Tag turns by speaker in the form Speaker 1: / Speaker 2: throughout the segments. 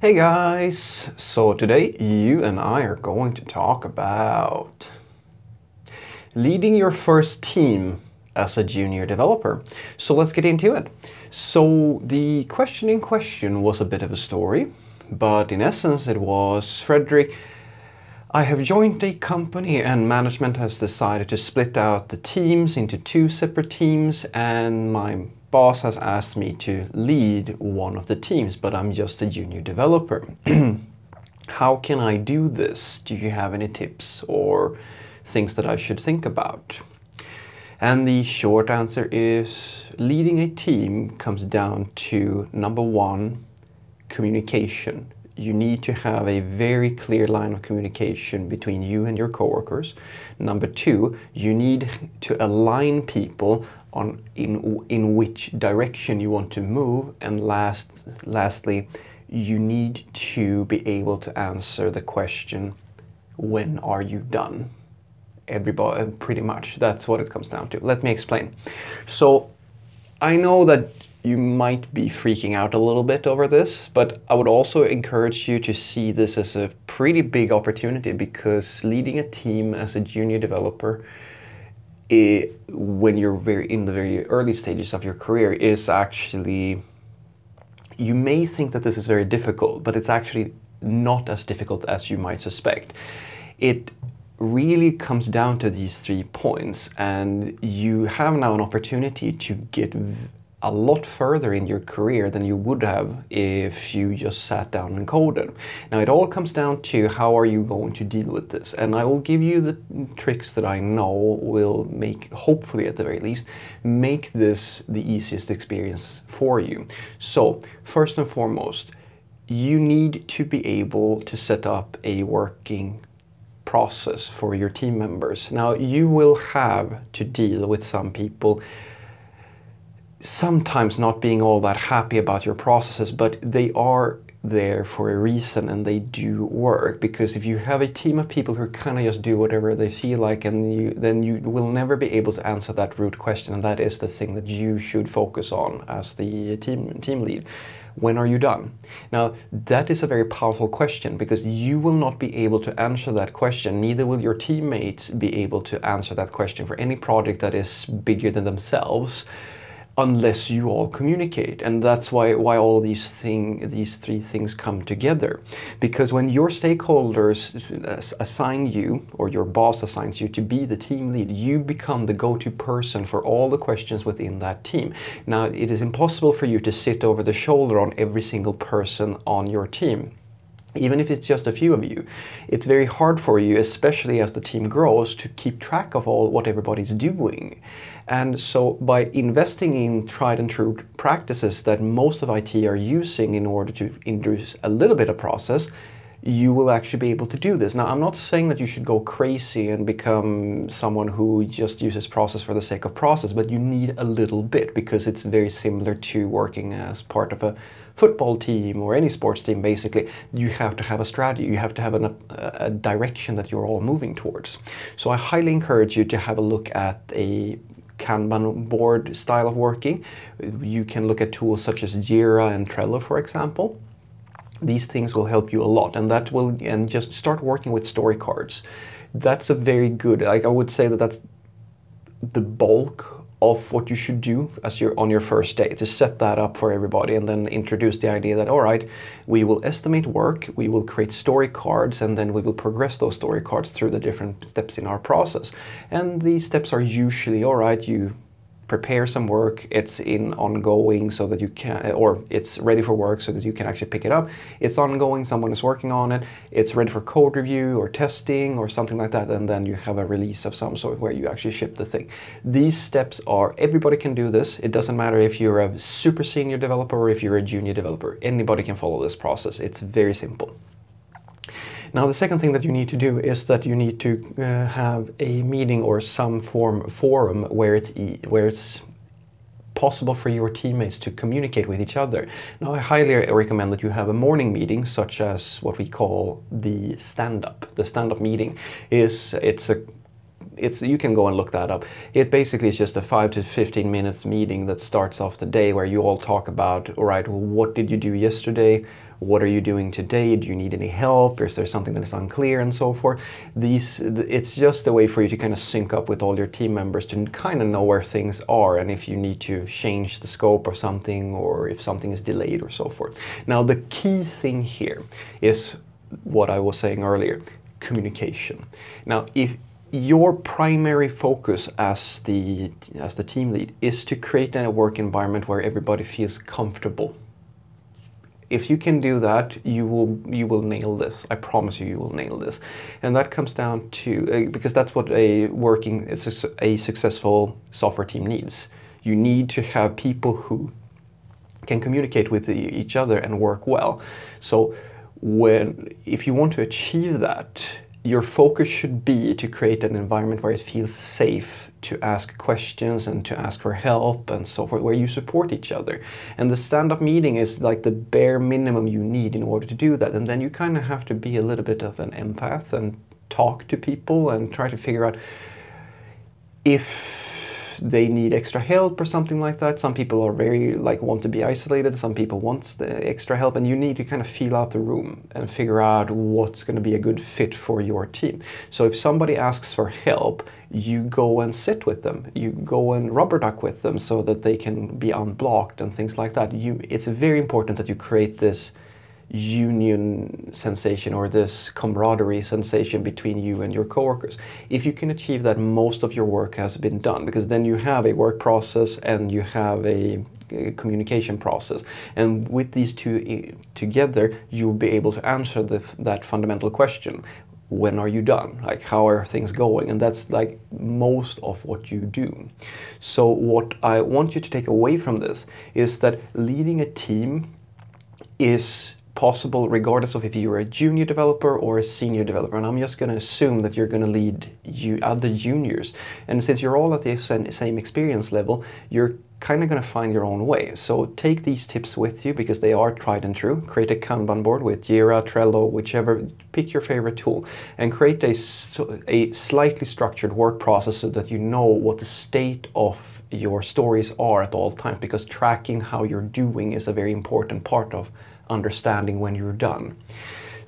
Speaker 1: Hey guys! So today you and I are going to talk about leading your first team as a junior developer. So let's get into it. So the question in question was a bit of a story, but in essence it was Frederick, I have joined a company and management has decided to split out the teams into two separate teams and my boss has asked me to lead one of the teams, but I'm just a junior developer. How can I do this? Do you have any tips or things that I should think about? And the short answer is leading a team comes down to number one, communication. You need to have a very clear line of communication between you and your coworkers. Number two, you need to align people on in in which direction you want to move. And last lastly you need to be able to answer the question when are you done? Everybody pretty much that's what it comes down to. Let me explain. So i know that you might be freaking out a little bit over this but i would also encourage you to see this as a pretty big opportunity because leading a team as a junior developer it, when you're very in the very early stages of your career is actually you may think that this is very difficult, but it's actually not as difficult as you might suspect. It really comes down to these three points, and you have now an opportunity to get a lot further in your career than you would have if you just sat down and coded. Now it all comes down to how are you going to deal with this and I will give you the tricks that I know will make, hopefully at the very least, make this the easiest experience for you. So first and foremost, you need to be able to set up a working process for your team members. Now you will have to deal with some people sometimes not being all that happy about your processes, but they are there for a reason and they do work. Because if you have a team of people who kind of just do whatever they feel like and you then you will never be able to answer that root question and that is the thing that you should focus on as the team team lead. When are you done? Now that is a very powerful question because you will not be able to answer that question neither will your teammates be able to answer that question for any project that is bigger than themselves unless you all communicate. And that's why why all these thing these three things come together. Because when your stakeholders uh, assign you or your boss assigns you to be the team lead you become the go-to person for all the questions within that team. Now it is impossible for you to sit over the shoulder on every single person on your team even if it's just a few of you, it's very hard for you, especially as the team grows, to keep track of all what everybody's doing. And so by investing in tried and true practices that most of IT are using in order to introduce a little bit of process, you will actually be able to do this. Now, I'm not saying that you should go crazy and become someone who just uses process for the sake of process, but you need a little bit because it's very similar to working as part of a football team or any sports team, basically. You have to have a strategy, you have to have an, a, a direction that you're all moving towards. So I highly encourage you to have a look at a Kanban board style of working. You can look at tools such as Jira and Trello, for example these things will help you a lot and that will and just start working with story cards. That's a very good like i would say that that's the bulk of what you should do as you're on your first day to set that up for everybody and then introduce the idea that all right we will estimate work we will create story cards and then we will progress those story cards through the different steps in our process. And these steps are usually all right you prepare some work, it's in ongoing so that you can, or it's ready for work so that you can actually pick it up. It's ongoing, someone is working on it, it's ready for code review or testing or something like that, and then you have a release of some sort where you actually ship the thing. These steps are, everybody can do this. It doesn't matter if you're a super senior developer or if you're a junior developer. Anybody can follow this process. It's very simple. Now the second thing that you need to do is that you need to uh, have a meeting or some form forum where it's e where it's possible for your teammates to communicate with each other. Now I highly recommend that you have a morning meeting such as what we call the stand-up. The stand-up meeting is it's a it's you can go and look that up. It basically is just a five to fifteen minutes meeting that starts off the day where you all talk about, all right, well, what did you do yesterday? What are you doing today? Do you need any help? Is there something that is unclear and so forth? These, it's just a way for you to kind of sync up with all your team members to kind of know where things are and if you need to change the scope or something or if something is delayed or so forth. Now the key thing here is what I was saying earlier, communication. Now if your primary focus as the as the team lead is to create a work environment where everybody feels comfortable if you can do that, you will you will nail this. I promise you, you will nail this. And that comes down to uh, because that's what a working a successful software team needs. You need to have people who can communicate with each other and work well. So when if you want to achieve that, your focus should be to create an environment where it feels safe to ask questions and to ask for help and so forth, where you support each other. And the stand up meeting is like the bare minimum you need in order to do that. And then you kind of have to be a little bit of an empath and talk to people and try to figure out if they need extra help or something like that. Some people are very like want to be isolated. Some people want the extra help, and you need to kind of feel out the room and figure out what's going to be a good fit for your team. So if somebody asks for help, you go and sit with them. You go and rubber duck with them so that they can be unblocked and things like that. You, it's very important that you create this union sensation or this camaraderie sensation between you and your coworkers. If you can achieve that, most of your work has been done because then you have a work process and you have a, communication process. And with these two eh, together, you'll be able to answer the, that fundamental question when are you done like how are things going and that's like most of what you do so what i want you to take away from this is that leading a team is possible regardless of if you're a junior developer or a senior developer. And I'm just going to assume that you're going to lead you other juniors. And since you're all at the same experience level, you're kind of going to find your own way. So take these tips with you because they are tried and true. Create a Kanban board with Jira, Trello, whichever, pick your favorite tool and create a, a slightly structured work process so that you know what the state of your stories are at all times because tracking how you're doing is a very important part of understanding when you're done.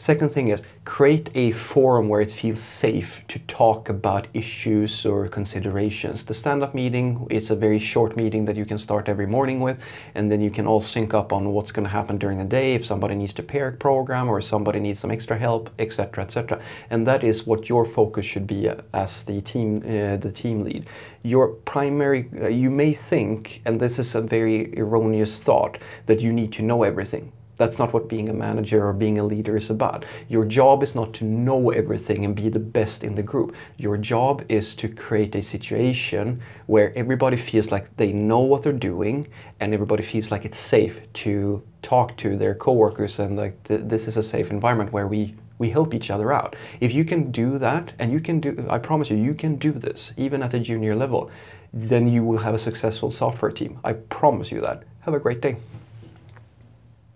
Speaker 1: Second thing is create a forum where it feels safe to talk about issues or considerations. The stand-up meeting is a very short meeting that you can start every morning with and then you can all sync up on what's going to happen during the day if somebody needs to pair a program or somebody needs some extra help, etc., etc. And that is what your focus should be as the team uh, the team lead. Your primary uh, you may think and this is a very erroneous thought that you need to know everything that's not what being a manager or being a leader is about. Your job is not to know everything and be the best in the group. Your job is to create a situation where everybody feels like they know what they're doing and everybody feels like it's safe to talk to their coworkers and like th this is a safe environment where we we help each other out. If you can do that and you can do I promise you you can do this even at a junior level, then you will have a successful software team. I promise you that. Have a great day.